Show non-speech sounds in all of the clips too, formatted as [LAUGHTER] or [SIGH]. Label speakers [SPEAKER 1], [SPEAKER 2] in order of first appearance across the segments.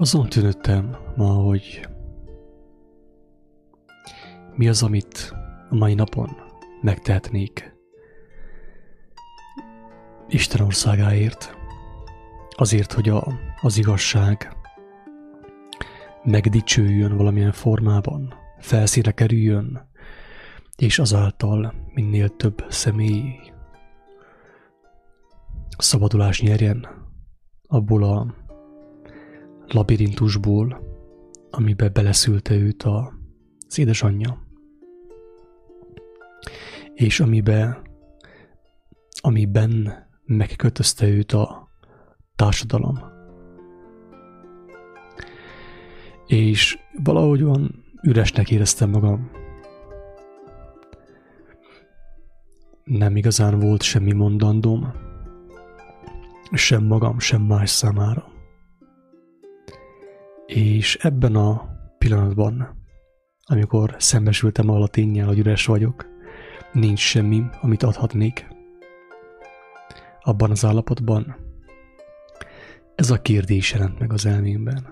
[SPEAKER 1] Azon tűnöttem ma, hogy mi az, amit a mai napon megtehetnék Isten országáért, azért, hogy a, az igazság megdicsőjön valamilyen formában, felszíre kerüljön, és azáltal minél több személy szabadulás nyerjen abból a labirintusból, amibe beleszülte őt a, az édesanyja, és amibe, amiben megkötözte őt a társadalom. És valahogy olyan üresnek éreztem magam. Nem igazán volt semmi mondandóm, sem magam, sem más számára. És ebben a pillanatban, amikor szembesültem a tényel, hogy üres vagyok, nincs semmi, amit adhatnék. Abban az állapotban ez a kérdés jelent meg az elmémben.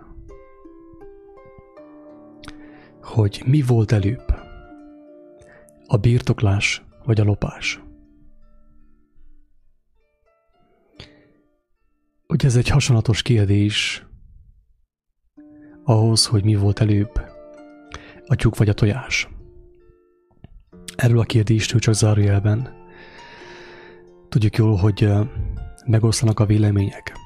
[SPEAKER 1] Hogy mi volt előbb? A birtoklás vagy a lopás? Hogy ez egy hasonlatos kérdés ahhoz, hogy mi volt előbb, a tyúk vagy a tojás. Erről a kérdéstől csak zárójelben. Tudjuk jól, hogy megoszlanak a vélemények.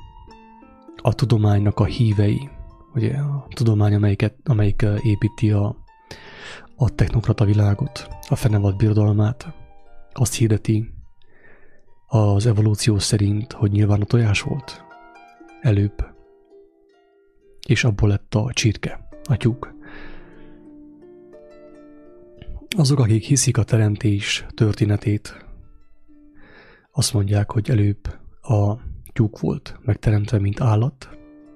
[SPEAKER 1] A tudománynak a hívei, ugye a tudomány, amelyiket, amelyik építi a, a technokrata világot, a fenevad birodalmát, azt hirdeti az evolúció szerint, hogy nyilván a tojás volt előbb, és abból lett a csirke, a tyúk. Azok, akik hiszik a teremtés történetét, azt mondják, hogy előbb a tyúk volt megteremtve, mint állat,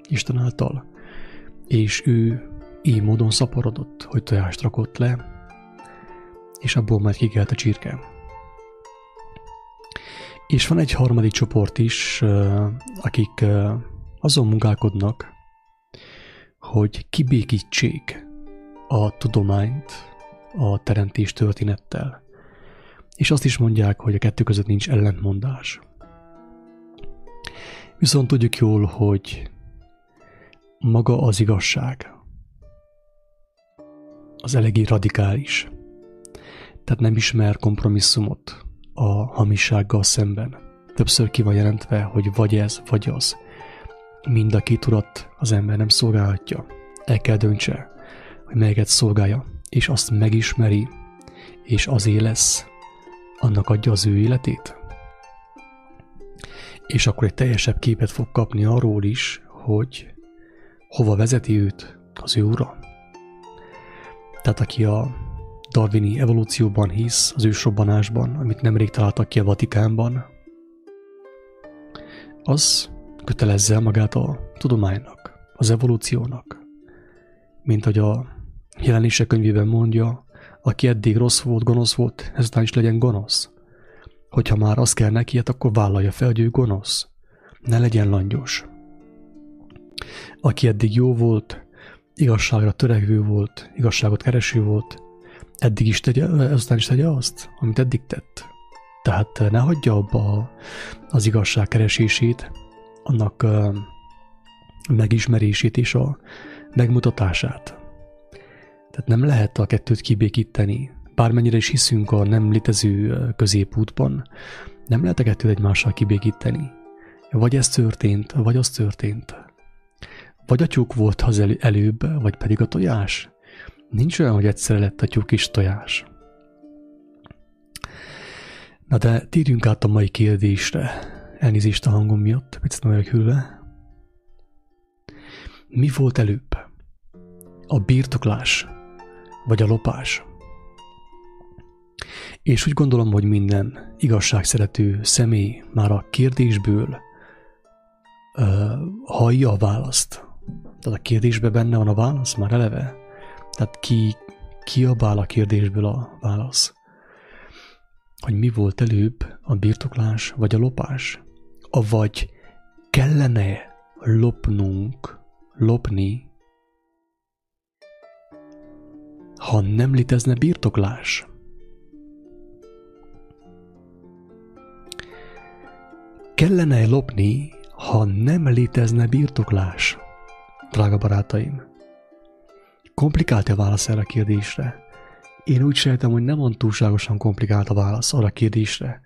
[SPEAKER 1] Isten által, és ő így módon szaporodott, hogy tojást rakott le, és abból majd kikelt a csirke. És van egy harmadik csoport is, akik azon munkálkodnak, hogy kibékítsék a tudományt a teremtés történettel. És azt is mondják, hogy a kettő között nincs ellentmondás. Viszont tudjuk jól, hogy maga az igazság az eléggé radikális. Tehát nem ismer kompromisszumot a hamissággal szemben. Többször ki van jelentve, hogy vagy ez, vagy az mind a két urat az ember nem szolgálhatja. El kell döntse, hogy melyiket szolgálja, és azt megismeri, és azért lesz, annak adja az ő életét. És akkor egy teljesebb képet fog kapni arról is, hogy hova vezeti őt az ő ura. Tehát aki a darwini evolúcióban hisz, az ősrobbanásban, amit nemrég találtak ki a Vatikánban, az kötelezze magát a tudománynak, az evolúciónak. Mint hogy a jelenések könyvében mondja, aki eddig rossz volt, gonosz volt, ezután is legyen gonosz. Hogyha már az kell neki, hát akkor vállalja fel, hogy ő gonosz. Ne legyen langyos. Aki eddig jó volt, igazságra törekvő volt, igazságot kereső volt, eddig is tegye, ezután is tegye azt, amit eddig tett. Tehát ne hagyja abba az igazság keresését, annak megismerését és a megmutatását. Tehát nem lehet a kettőt kibékíteni. Bármennyire is hiszünk a nem létező középútban, nem lehet a kettőt egymással kibékíteni. Vagy ez történt, vagy az történt. Vagy a tyúk volt az elő, előbb, vagy pedig a tojás. Nincs olyan, hogy egyszerre lett a tyúk is tojás. Na de térjünk át a mai kérdésre. Elnézést a hangom miatt, picit vagyok hűlve. Mi volt előbb? A birtoklás vagy a lopás? És úgy gondolom, hogy minden igazságszerető személy már a kérdésből uh, hallja a választ. Tehát a kérdésben benne van a válasz már eleve. Tehát ki kiabál a kérdésből a válasz. Hogy mi volt előbb, a birtoklás vagy a lopás? Avagy kellene lopnunk lopni, ha nem létezne birtoklás? Kellene lopni, ha nem létezne birtoklás? Drága barátaim, komplikált a válasz erre a kérdésre. Én úgy sejtem, hogy nem van túlságosan komplikált a válasz arra a kérdésre,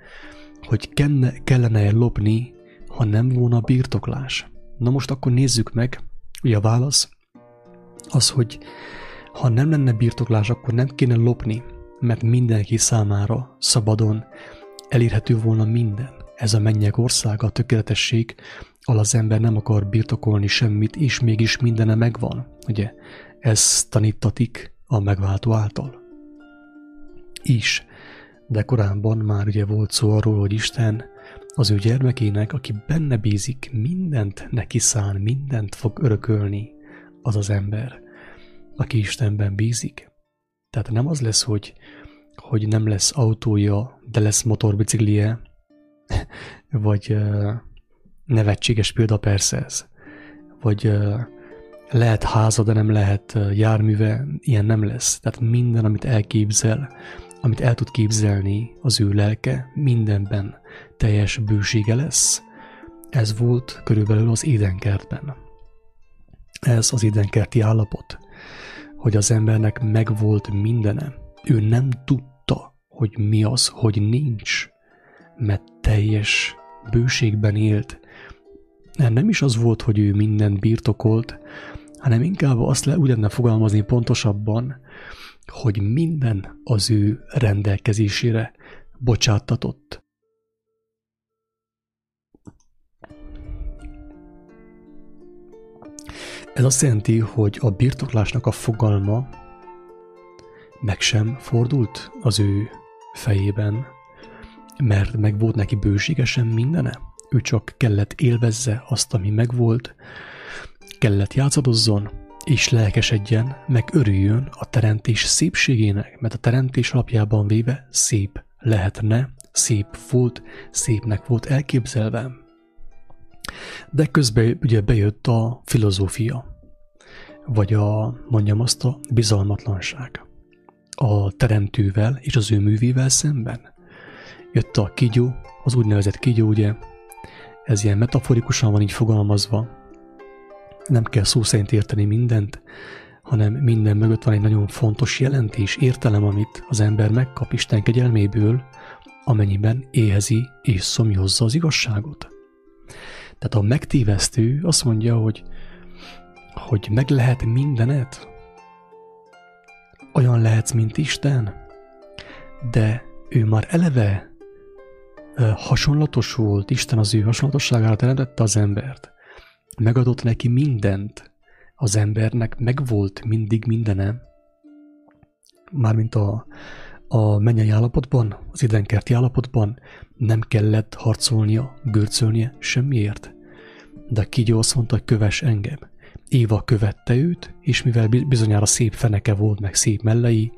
[SPEAKER 1] hogy kenne, kellene lopni, ha nem volna birtoklás. Na most akkor nézzük meg, ugye a válasz az, hogy ha nem lenne birtoklás, akkor nem kéne lopni, mert mindenki számára szabadon elérhető volna minden. Ez a mennyek országa, a tökéletesség, ahol az ember nem akar birtokolni semmit, és mégis mindene megvan. Ugye, ez tanítatik a megváltó által. Is. De korábban már ugye volt szó arról, hogy Isten az ő gyermekének, aki benne bízik, mindent neki szán, mindent fog örökölni az az ember, aki Istenben bízik. Tehát nem az lesz, hogy, hogy nem lesz autója, de lesz motorbiciklie, [LAUGHS] vagy nevetséges példa persze ez, vagy lehet háza, de nem lehet járműve, ilyen nem lesz. Tehát minden, amit elképzel, amit el tud képzelni az ő lelke, mindenben teljes bősége lesz. Ez volt körülbelül az édenkertben. Ez az édenkerti állapot, hogy az embernek megvolt mindene. Ő nem tudta, hogy mi az, hogy nincs, mert teljes bőségben élt. Nem is az volt, hogy ő mindent birtokolt, hanem inkább azt le úgy lenne fogalmazni pontosabban, hogy minden az ő rendelkezésére bocsáttatott. Ez azt jelenti, hogy a birtoklásnak a fogalma meg sem fordult az ő fejében, mert meg volt neki bőségesen mindene. Ő csak kellett élvezze azt, ami megvolt, kellett játszadozzon, és lelkesedjen, meg örüljön a teremtés szépségének, mert a teremtés alapjában véve szép lehetne, szép volt, szépnek volt elképzelve. De közben ugye bejött a filozófia, vagy a, mondjam azt, a bizalmatlanság a teremtővel és az ő művével szemben. Jött a kigyó, az úgynevezett kigyó, ugye, ez ilyen metaforikusan van így fogalmazva, nem kell szó szerint érteni mindent, hanem minden mögött van egy nagyon fontos jelentés, értelem, amit az ember megkap Isten kegyelméből, amennyiben éhezi és szomjozza az igazságot. Tehát a megtévesztő azt mondja, hogy, hogy meg lehet mindenet, olyan lehetsz, mint Isten, de ő már eleve hasonlatos volt, Isten az ő hasonlatosságára teremtette az embert megadott neki mindent, az embernek megvolt mindig mindene, mármint a, a mennyei állapotban, az idenkerti állapotban nem kellett harcolnia, görcölnie semmiért. De kígyó azt mondta, köves engem. Éva követte őt, és mivel bizonyára szép feneke volt, meg szép mellei,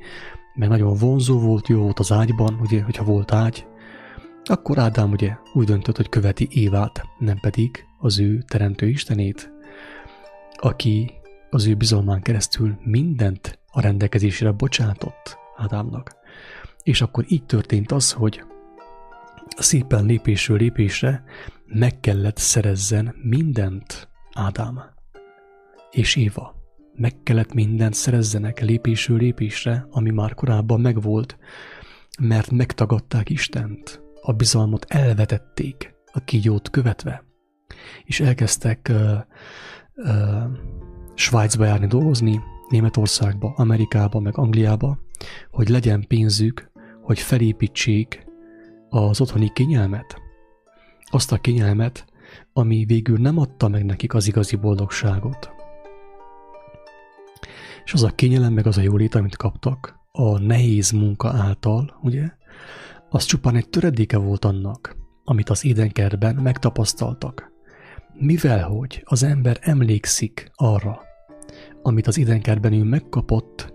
[SPEAKER 1] meg nagyon vonzó volt, jó volt az ágyban, ugye, hogyha volt ágy, akkor Ádám ugye úgy döntött, hogy követi Évát, nem pedig az ő teremtő Istenét, aki az ő bizalmán keresztül mindent a rendelkezésére bocsátott Ádámnak. És akkor így történt az, hogy szépen lépésről lépésre meg kellett szerezzen mindent Ádám és Éva. Meg kellett mindent szerezzenek lépésről lépésre, ami már korábban megvolt, mert megtagadták Istent, a bizalmat elvetették a kígyót követve és elkezdtek uh, uh, Svájcba járni dolgozni, Németországba, Amerikába, meg Angliába, hogy legyen pénzük, hogy felépítsék az otthoni kényelmet. Azt a kényelmet, ami végül nem adta meg nekik az igazi boldogságot. És az a kényelem, meg az a jólét, amit kaptak, a nehéz munka által, ugye, az csupán egy töredéke volt annak, amit az édenkertben megtapasztaltak mivel hogy az ember emlékszik arra, amit az idenkertben ő megkapott,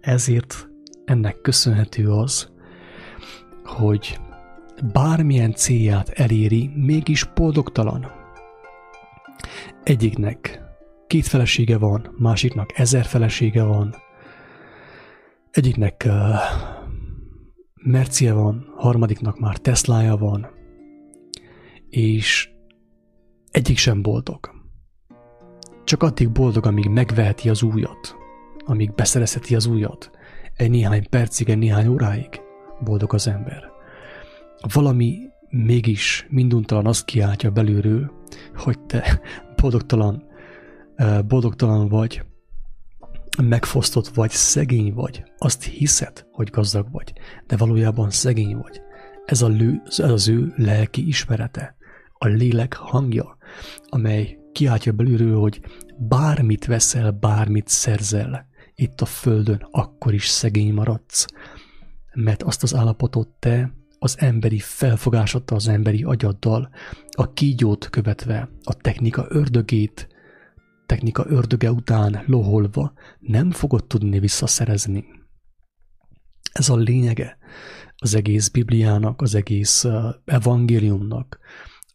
[SPEAKER 1] ezért ennek köszönhető az, hogy bármilyen célját eléri, mégis boldogtalan. Egyiknek két felesége van, másiknak ezer felesége van, egyiknek uh, Mercie van, harmadiknak már Teslája van, és egyik sem boldog. Csak addig boldog, amíg megveheti az újat, amíg beszerezheti az újat. Egy néhány percig, egy néhány óráig boldog az ember. Valami mégis minduntalan azt kiáltja belülről, hogy te boldogtalan, boldogtalan vagy, megfosztott vagy, szegény vagy. Azt hiszed, hogy gazdag vagy, de valójában szegény vagy. Ez, a lő, ez az ő lelki ismerete, a lélek hangja, amely kiáltja belülről, hogy bármit veszel, bármit szerzel, itt a földön, akkor is szegény maradsz, mert azt az állapotot te az emberi felfogásodtal, az emberi agyaddal, a kígyót követve, a technika ördögét, technika ördöge után loholva nem fogod tudni visszaszerezni. Ez a lényege az egész Bibliának, az egész evangéliumnak,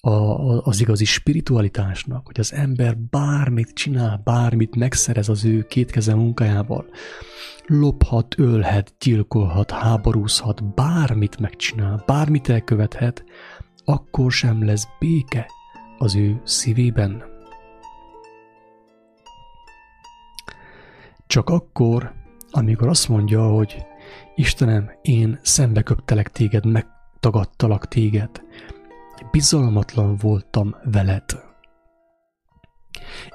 [SPEAKER 1] a, az igazi spiritualitásnak, hogy az ember bármit csinál, bármit megszerez az ő kétkeze munkájával, lophat, ölhet, gyilkolhat, háborúzhat, bármit megcsinál, bármit elkövethet, akkor sem lesz béke az ő szívében. Csak akkor, amikor azt mondja, hogy Istenem, én szembe köptelek téged, megtagadtalak téged, bizalmatlan voltam veled.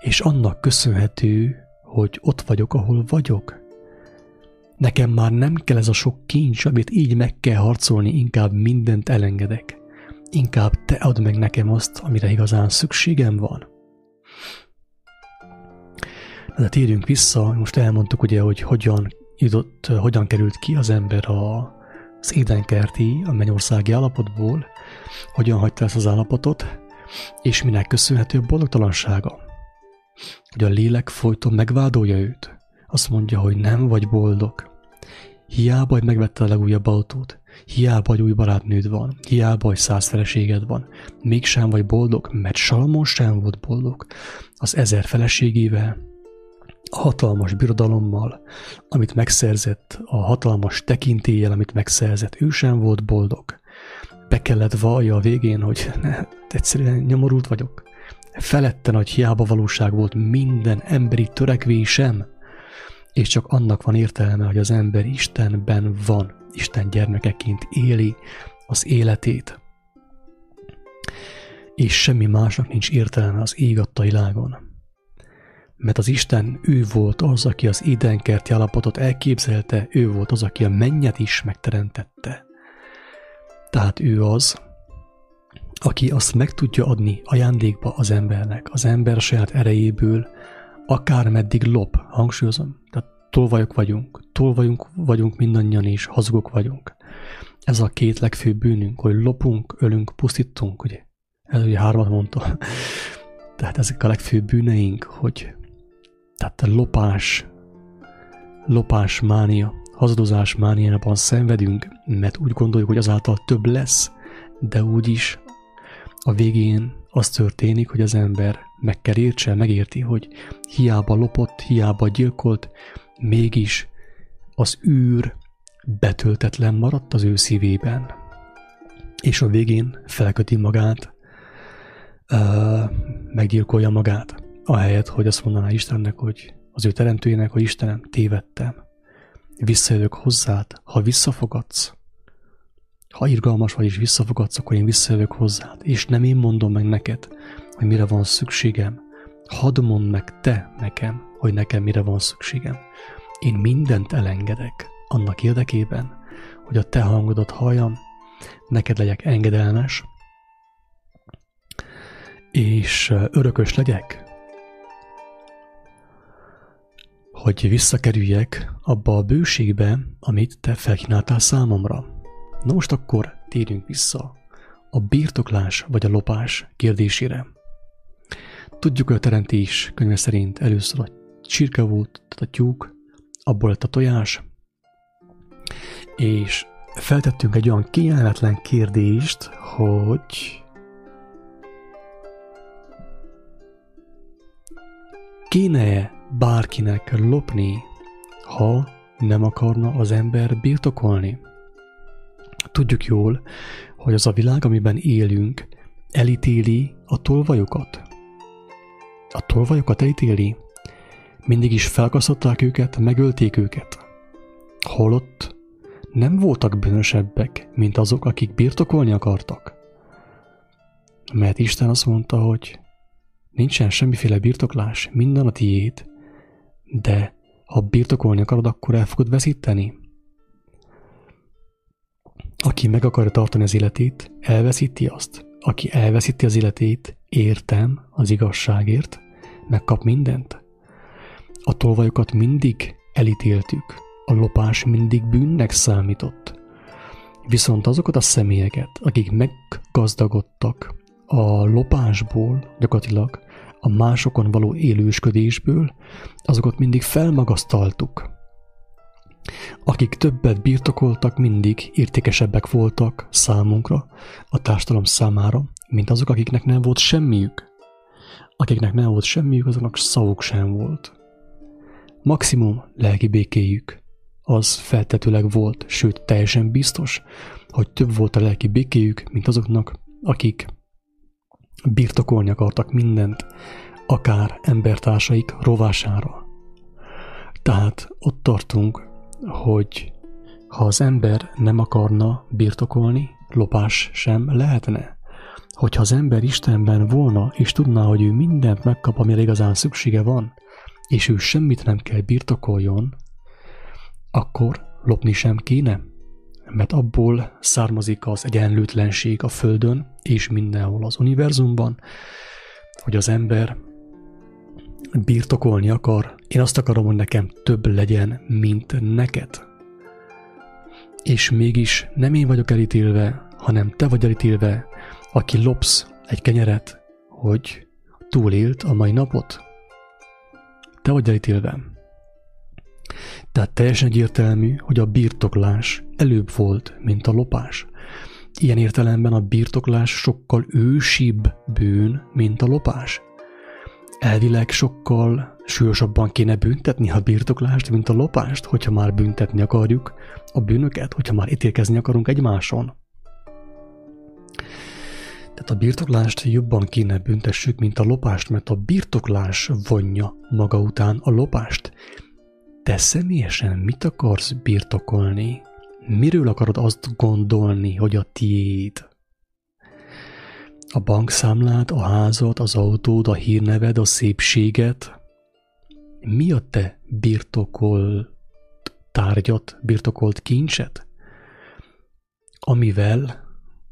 [SPEAKER 1] És annak köszönhető, hogy ott vagyok, ahol vagyok. Nekem már nem kell ez a sok kincs, amit így meg kell harcolni, inkább mindent elengedek. Inkább te add meg nekem azt, amire igazán szükségem van. De térjünk vissza, most elmondtuk ugye, hogy hogyan jutott, hogyan került ki az ember a, az édenkerti, a mennyországi állapotból, hogyan hagyta ezt az állapotot, és minek köszönhető boldogtalansága. Hogy a lélek folyton megvádolja őt. Azt mondja, hogy nem vagy boldog. Hiába, hogy megvette a legújabb autót, hiába, hogy új barátnőd van, hiába, hogy száz feleséged van, mégsem vagy boldog, mert Salamon sem volt boldog. Az ezer feleségével, a hatalmas birodalommal, amit megszerzett, a hatalmas tekintéllyel, amit megszerzett, ő sem volt boldog. Be kellett vallja a végén, hogy ne, egyszerűen nyomorult vagyok. Felette nagy hiába valóság volt minden emberi törekvésem, és csak annak van értelme, hogy az ember Istenben van, Isten gyermekeként éli az életét. És semmi másnak nincs értelme az ég adta világon mert az Isten ő volt az, aki az édenkerti állapotot elképzelte, ő volt az, aki a mennyet is megteremtette. Tehát ő az, aki azt meg tudja adni ajándékba az embernek, az ember saját erejéből, akár meddig lop, hangsúlyozom, tehát tolvajok vagyunk, tolvajunk vagyunk mindannyian is, hazugok vagyunk. Ez a két legfőbb bűnünk, hogy lopunk, ölünk, pusztítunk, ugye? Ez ugye hármat mondta. Tehát ezek a legfőbb bűneink, hogy tehát a lopás, lopás mánia, hazudozás mániában szenvedünk, mert úgy gondoljuk, hogy azáltal több lesz, de úgyis a végén az történik, hogy az ember meg kell értse, megérti, hogy hiába lopott, hiába gyilkolt, mégis az űr betöltetlen maradt az ő szívében. És a végén felköti magát, meggyilkolja magát ahelyett, hogy azt mondaná Istennek, hogy az ő teremtőjének, hogy Istenem, tévedtem. Visszajövök hozzád, ha visszafogadsz. Ha irgalmas vagy és visszafogadsz, akkor én visszajövök hozzád, és nem én mondom meg neked, hogy mire van szükségem. Hadd mondd meg te nekem, hogy nekem mire van szükségem. Én mindent elengedek annak érdekében, hogy a te hangodat halljam, neked legyek engedelmes, és örökös legyek, hogy visszakerüljek abba a bőségbe, amit te felkínáltál számomra. Na most akkor térjünk vissza a birtoklás vagy a lopás kérdésére. Tudjuk, hogy a teremtés könyve szerint először a csirke volt, tehát a tyúk, abból lett a tojás, és feltettünk egy olyan kényelmetlen kérdést, hogy Kéne bárkinek lopni, ha nem akarna az ember birtokolni? Tudjuk jól, hogy az a világ, amiben élünk, elítéli a tolvajokat. A tolvajokat elítéli. Mindig is felkasztották őket, megölték őket. Holott nem voltak bűnösebbek, mint azok, akik birtokolni akartak. Mert Isten azt mondta, hogy nincsen semmiféle birtoklás, minden a tiéd, de ha birtokolni akarod, akkor el fogod veszíteni. Aki meg akarja tartani az életét, elveszíti azt. Aki elveszíti az életét, értem az igazságért, megkap mindent. A tolvajokat mindig elítéltük, a lopás mindig bűnnek számított. Viszont azokat a személyeket, akik meggazdagodtak a lopásból, gyakorlatilag a másokon való élősködésből, azokat mindig felmagasztaltuk. Akik többet birtokoltak, mindig értékesebbek voltak számunkra, a társadalom számára, mint azok, akiknek nem volt semmiük. Akiknek nem volt semmiük, azoknak szavuk sem volt. Maximum lelki békéjük az feltetőleg volt, sőt teljesen biztos, hogy több volt a lelki békéjük, mint azoknak, akik birtokolni akartak mindent, akár embertársaik rovására. Tehát ott tartunk, hogy ha az ember nem akarna birtokolni, lopás sem lehetne. Hogyha az ember Istenben volna, és tudná, hogy ő mindent megkap, amire igazán szüksége van, és ő semmit nem kell birtokoljon, akkor lopni sem kéne, mert abból származik az egyenlőtlenség a Földön és mindenhol az univerzumban, hogy az ember birtokolni akar, én azt akarom, hogy nekem több legyen, mint neked. És mégis nem én vagyok elítélve, hanem te vagy elítélve, aki lopsz egy kenyeret, hogy túlélt a mai napot. Te vagy elítélve. Tehát teljesen egyértelmű, hogy a birtoklás előbb volt, mint a lopás. Ilyen értelemben a birtoklás sokkal ősibb bűn, mint a lopás. Elvileg sokkal súlyosabban kéne büntetni a birtoklást, mint a lopást, hogyha már büntetni akarjuk a bűnöket, hogyha már ítélkezni akarunk egymáson. Tehát a birtoklást jobban kéne büntessük, mint a lopást, mert a birtoklás vonja maga után a lopást. Te személyesen mit akarsz birtokolni? Miről akarod azt gondolni, hogy a tiéd? A bankszámlát, a házat, az autód, a hírneved, a szépséget? Mi a te birtokolt tárgyat, birtokolt kincset? Amivel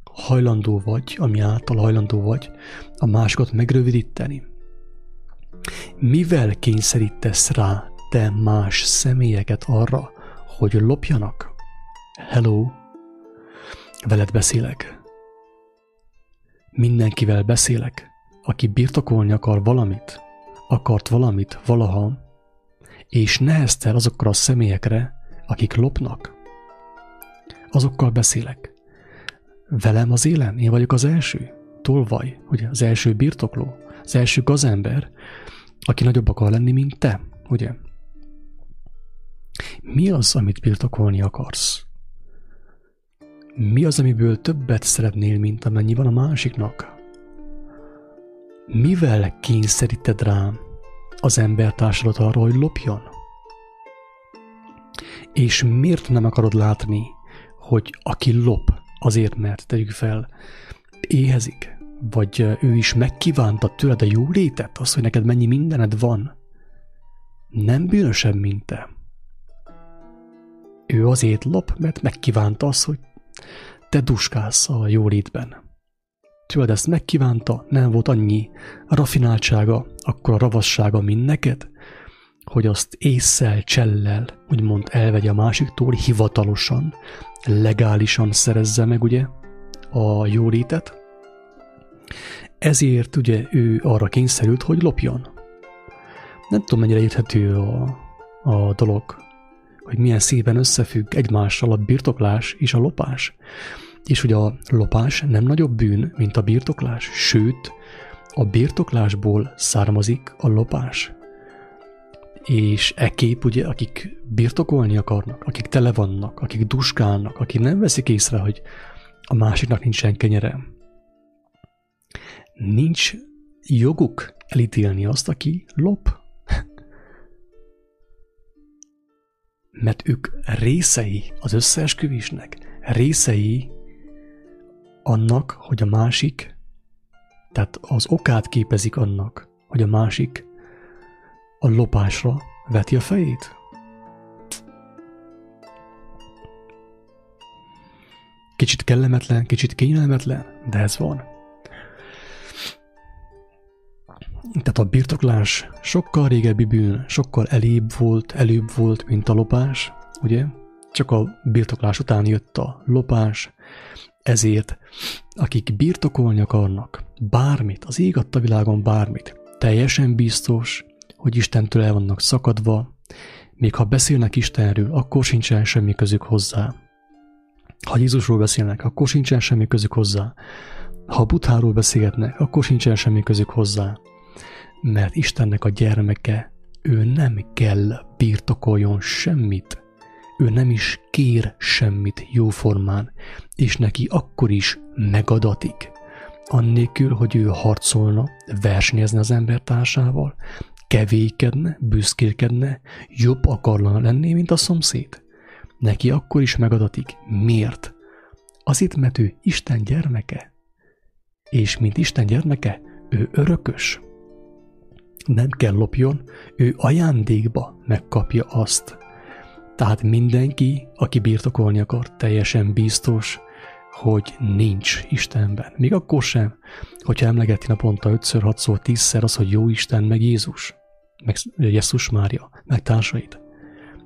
[SPEAKER 1] hajlandó vagy, ami által hajlandó vagy, a másokat megrövidíteni. Mivel kényszerítesz rá te más személyeket arra, hogy lopjanak? Hello, veled beszélek. Mindenkivel beszélek, aki birtokolni akar valamit, akart valamit valaha, és neheztel azokkal a személyekre, akik lopnak. Azokkal beszélek. Velem az élen, én vagyok az első, tolvaj, ugye, az első birtokló, az első gazember, aki nagyobb akar lenni, mint te, ugye? Mi az, amit birtokolni akarsz? Mi az, amiből többet szeretnél, mint amennyi van a másiknak? Mivel kényszeríted rám az embertársadat arra, hogy lopjon? És miért nem akarod látni, hogy aki lop, azért mert tegyük fel, éhezik, vagy ő is megkívánta tőled a jólétet, az, hogy neked mennyi mindened van, nem bűnösebb, mint te. Ő azért lop, mert megkívánta azt, hogy te duskálsz a jólétben. Tőled ezt megkívánta, nem volt annyi rafináltsága, akkor a ravassága, mint neked, hogy azt észszel, csellel, úgymond elvegye a másiktól hivatalosan, legálisan szerezze meg ugye a jólétet. Ezért ugye ő arra kényszerült, hogy lopjon. Nem tudom, mennyire érthető a, a dolog hogy milyen szépen összefügg egymással a birtoklás és a lopás. És hogy a lopás nem nagyobb bűn, mint a birtoklás, sőt, a birtoklásból származik a lopás. És e kép, ugye, akik birtokolni akarnak, akik tele vannak, akik duskálnak, akik nem veszik észre, hogy a másiknak nincsen kenyere, nincs joguk elítélni azt, aki lop. Mert ők részei az összeesküvésnek, részei annak, hogy a másik, tehát az okát képezik annak, hogy a másik a lopásra veti a fejét. Kicsit kellemetlen, kicsit kényelmetlen, de ez van. Tehát a birtoklás sokkal régebbi bűn, sokkal elébb volt, előbb volt, mint a lopás, ugye? Csak a birtoklás után jött a lopás, ezért akik birtokolni akarnak bármit, az ég adta világon bármit, teljesen biztos, hogy Istentől el vannak szakadva, még ha beszélnek Istenről, akkor sincsen semmi közük hozzá. Ha Jézusról beszélnek, akkor sincsen semmi közük hozzá. Ha Butháról beszélgetnek, akkor sincsen semmi közük hozzá. Mert Istennek a gyermeke, ő nem kell birtokoljon semmit. Ő nem is kér semmit jóformán, és neki akkor is megadatik. Annélkül, hogy ő harcolna, versenyezne az embertársával, kevékedne, büszkélkedne, jobb akarna lenni, mint a szomszéd. Neki akkor is megadatik. Miért? Azért, mert ő Isten gyermeke. És mint Isten gyermeke, ő örökös. Nem kell lopjon, ő ajándékba megkapja azt. Tehát mindenki, aki birtokolni akar, teljesen biztos, hogy nincs Istenben. Még akkor sem, hogyha emlegeti naponta ötször, hatszor, tízszer az, hogy jó Isten, meg Jézus, meg Jézus Mária, meg társait.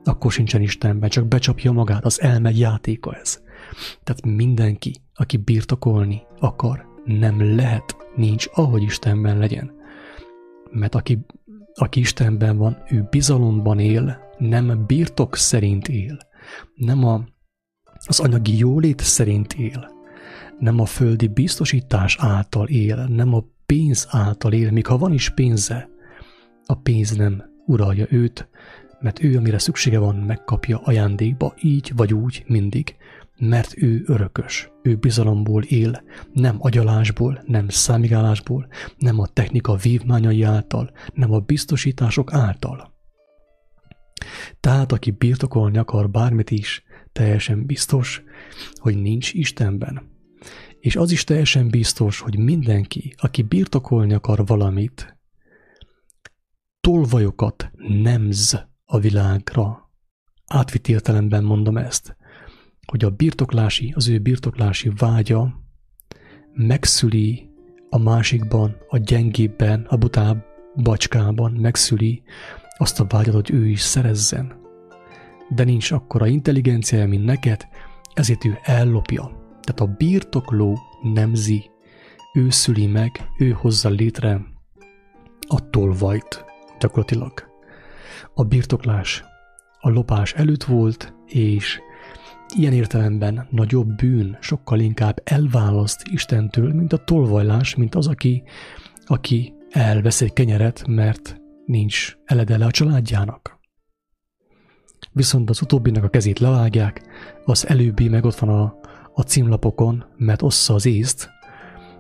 [SPEAKER 1] Akkor sincsen Istenben, csak becsapja magát, az elmegy játéka ez. Tehát mindenki, aki birtokolni akar, nem lehet, nincs, ahogy Istenben legyen. Mert aki, aki Istenben van, ő bizalomban él, nem birtok szerint él, nem a az anyagi jólét szerint él, nem a földi biztosítás által él, nem a pénz által él, még ha van is pénze, a pénz nem uralja őt, mert ő, amire szüksége van, megkapja ajándékba, így vagy úgy, mindig, mert ő örökös, ő bizalomból él, nem agyalásból, nem számigálásból, nem a technika vívmányai által, nem a biztosítások által. Tehát aki birtokolni akar bármit is, teljesen biztos, hogy nincs Istenben. És az is teljesen biztos, hogy mindenki, aki birtokolni akar valamit, tolvajokat nemz a világra. Átvitt értelemben mondom ezt, hogy a birtoklási, az ő birtoklási vágya megszüli a másikban, a gyengébben, a butább bacskában megszüli azt a vágyat, hogy ő is szerezzen de nincs akkora intelligenciája, mint neked, ezért ő ellopja. Tehát a birtokló nemzi, ő szüli meg, ő hozza létre a tolvajt gyakorlatilag. A birtoklás a lopás előtt volt, és ilyen értelemben nagyobb bűn sokkal inkább elválaszt Istentől, mint a tolvajlás, mint az, aki, aki elvesz egy kenyeret, mert nincs eledele a családjának viszont az utóbbinak a kezét levágják, az előbbi meg ott van a, a címlapokon, mert ossza az észt,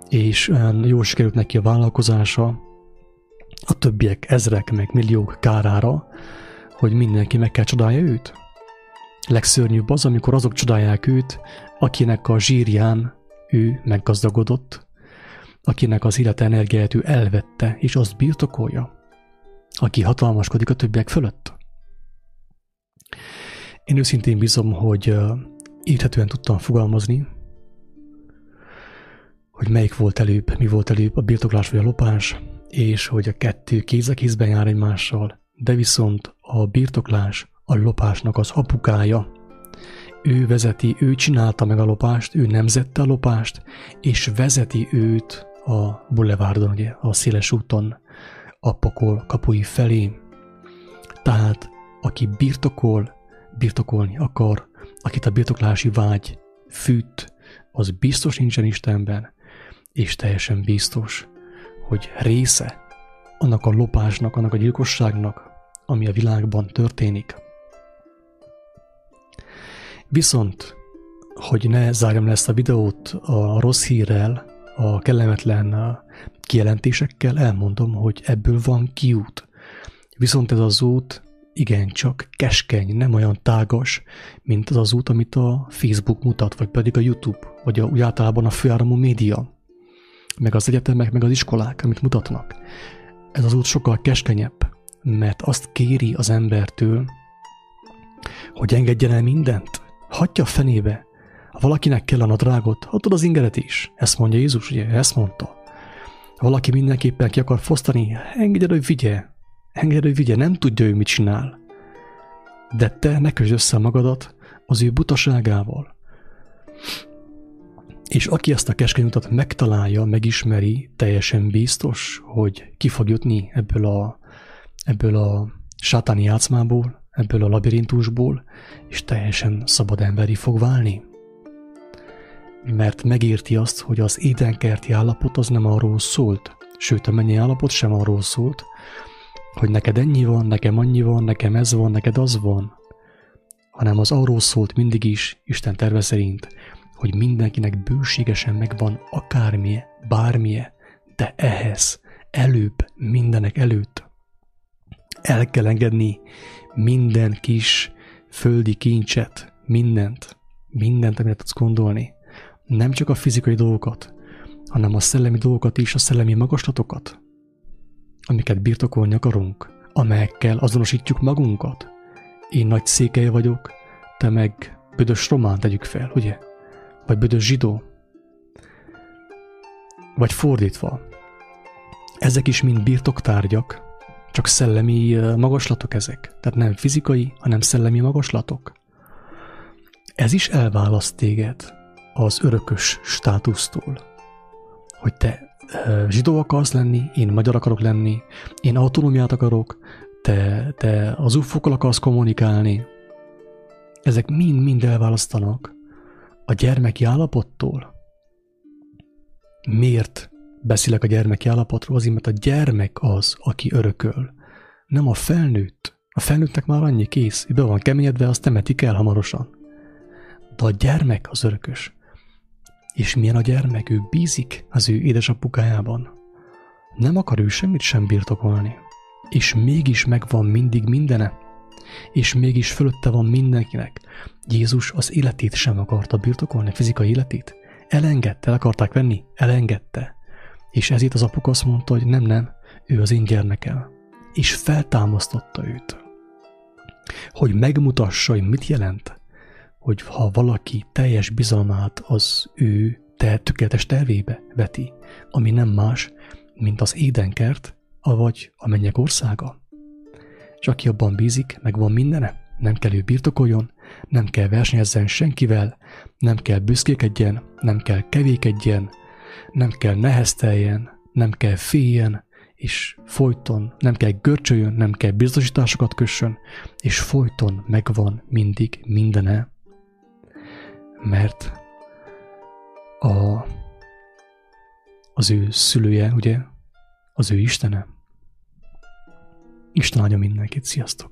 [SPEAKER 1] és olyan jól sikerült neki a vállalkozása, a többiek ezrek meg milliók kárára, hogy mindenki meg kell csodálja őt. Legszörnyűbb az, amikor azok csodálják őt, akinek a zsírján ő meggazdagodott, akinek az élet energiáját ő elvette, és azt birtokolja, aki hatalmaskodik a többiek fölött. Én őszintén bízom, hogy érthetően tudtam fogalmazni, hogy melyik volt előbb, mi volt előbb, a birtoklás vagy a lopás, és hogy a kettő kéz a kézben jár egymással, de viszont a birtoklás a lopásnak az apukája. Ő vezeti, ő csinálta meg a lopást, ő nemzette a lopást, és vezeti őt a bulevardon, ugye, a széles úton, a pokol kapui felé. Tehát, aki birtokol, birtokolni akar, akit a birtoklási vágy fűt, az biztos nincsen Istenben, és teljesen biztos, hogy része annak a lopásnak, annak a gyilkosságnak, ami a világban történik. Viszont, hogy ne zárjam le ezt a videót a rossz hírrel, a kellemetlen kijelentésekkel, elmondom, hogy ebből van kiút. Viszont ez az út igencsak keskeny, nem olyan tágas, mint az az út, amit a Facebook mutat, vagy pedig a YouTube, vagy a, úgy általában a főáramú média, meg az egyetemek, meg az iskolák, amit mutatnak. Ez az út sokkal keskenyebb, mert azt kéri az embertől, hogy engedjen el mindent, hagyja a fenébe. Ha valakinek kell a nadrágot, adod az ingeret is. Ezt mondja Jézus, ugye? Ezt mondta. Ha valaki mindenképpen ki akar fosztani, engedjed, hogy vigye. Engedjed, hogy vigye, nem tudja ő, mit csinál. De te ne közd össze magadat az ő butaságával. És aki ezt a keskeny utat megtalálja, megismeri, teljesen biztos, hogy ki fog jutni ebből a, ebből a sátáni játszmából, ebből a labirintusból, és teljesen szabad emberi fog válni. Mert megérti azt, hogy az édenkerti állapot az nem arról szólt, sőt a mennyi állapot sem arról szólt, hogy neked ennyi van, nekem annyi van, nekem ez van, neked az van, hanem az arról szólt mindig is, Isten terve szerint, hogy mindenkinek bőségesen megvan akármilyen, bármilyen, de ehhez előbb, mindenek előtt el kell engedni minden kis földi kincset, mindent, mindent, amit tudsz gondolni. Nem csak a fizikai dolgokat, hanem a szellemi dolgokat is, a szellemi magaslatokat, amiket birtokolni akarunk, amelyekkel azonosítjuk magunkat. Én nagy székely vagyok, te meg büdös román tegyük fel, ugye? Vagy büdös zsidó. Vagy fordítva. Ezek is mind birtoktárgyak, csak szellemi magaslatok ezek. Tehát nem fizikai, hanem szellemi magaslatok. Ez is elválaszt téged az örökös státusztól. Hogy te zsidó akarsz lenni, én magyar akarok lenni, én autonómiát akarok, te, te az ufokkal akarsz kommunikálni. Ezek mind-mind elválasztanak a gyermeki állapottól. Miért beszélek a gyermeki állapotról? Azért, mert a gyermek az, aki örököl. Nem a felnőtt. A felnőttnek már annyi kész, be van keményedve, azt temetik el hamarosan. De a gyermek az örökös. És milyen a gyermek? Ő bízik az ő édesapukájában. Nem akar ő semmit sem birtokolni. És mégis megvan mindig mindene. És mégis fölötte van mindenkinek. Jézus az életét sem akarta birtokolni, fizikai életét. Elengedte, el akarták venni, elengedte. És ezért az apuk azt mondta, hogy nem, nem, ő az én gyermekem. És feltámasztotta őt. Hogy megmutassa, hogy mit jelent hogy ha valaki teljes bizalmát az ő te tökéletes tervébe veti, ami nem más, mint az édenkert, avagy a mennyek országa. És aki abban bízik, meg van mindene, nem kell ő birtokoljon, nem kell versenyezzen senkivel, nem kell büszkékedjen, nem kell kevékedjen, nem kell nehezteljen, nem kell féljen, és folyton nem kell görcsöljön, nem kell biztosításokat kössön, és folyton megvan mindig mindene, mert a, az ő szülője, ugye, az ő Istene. Isten áldja mindenkit, sziasztok!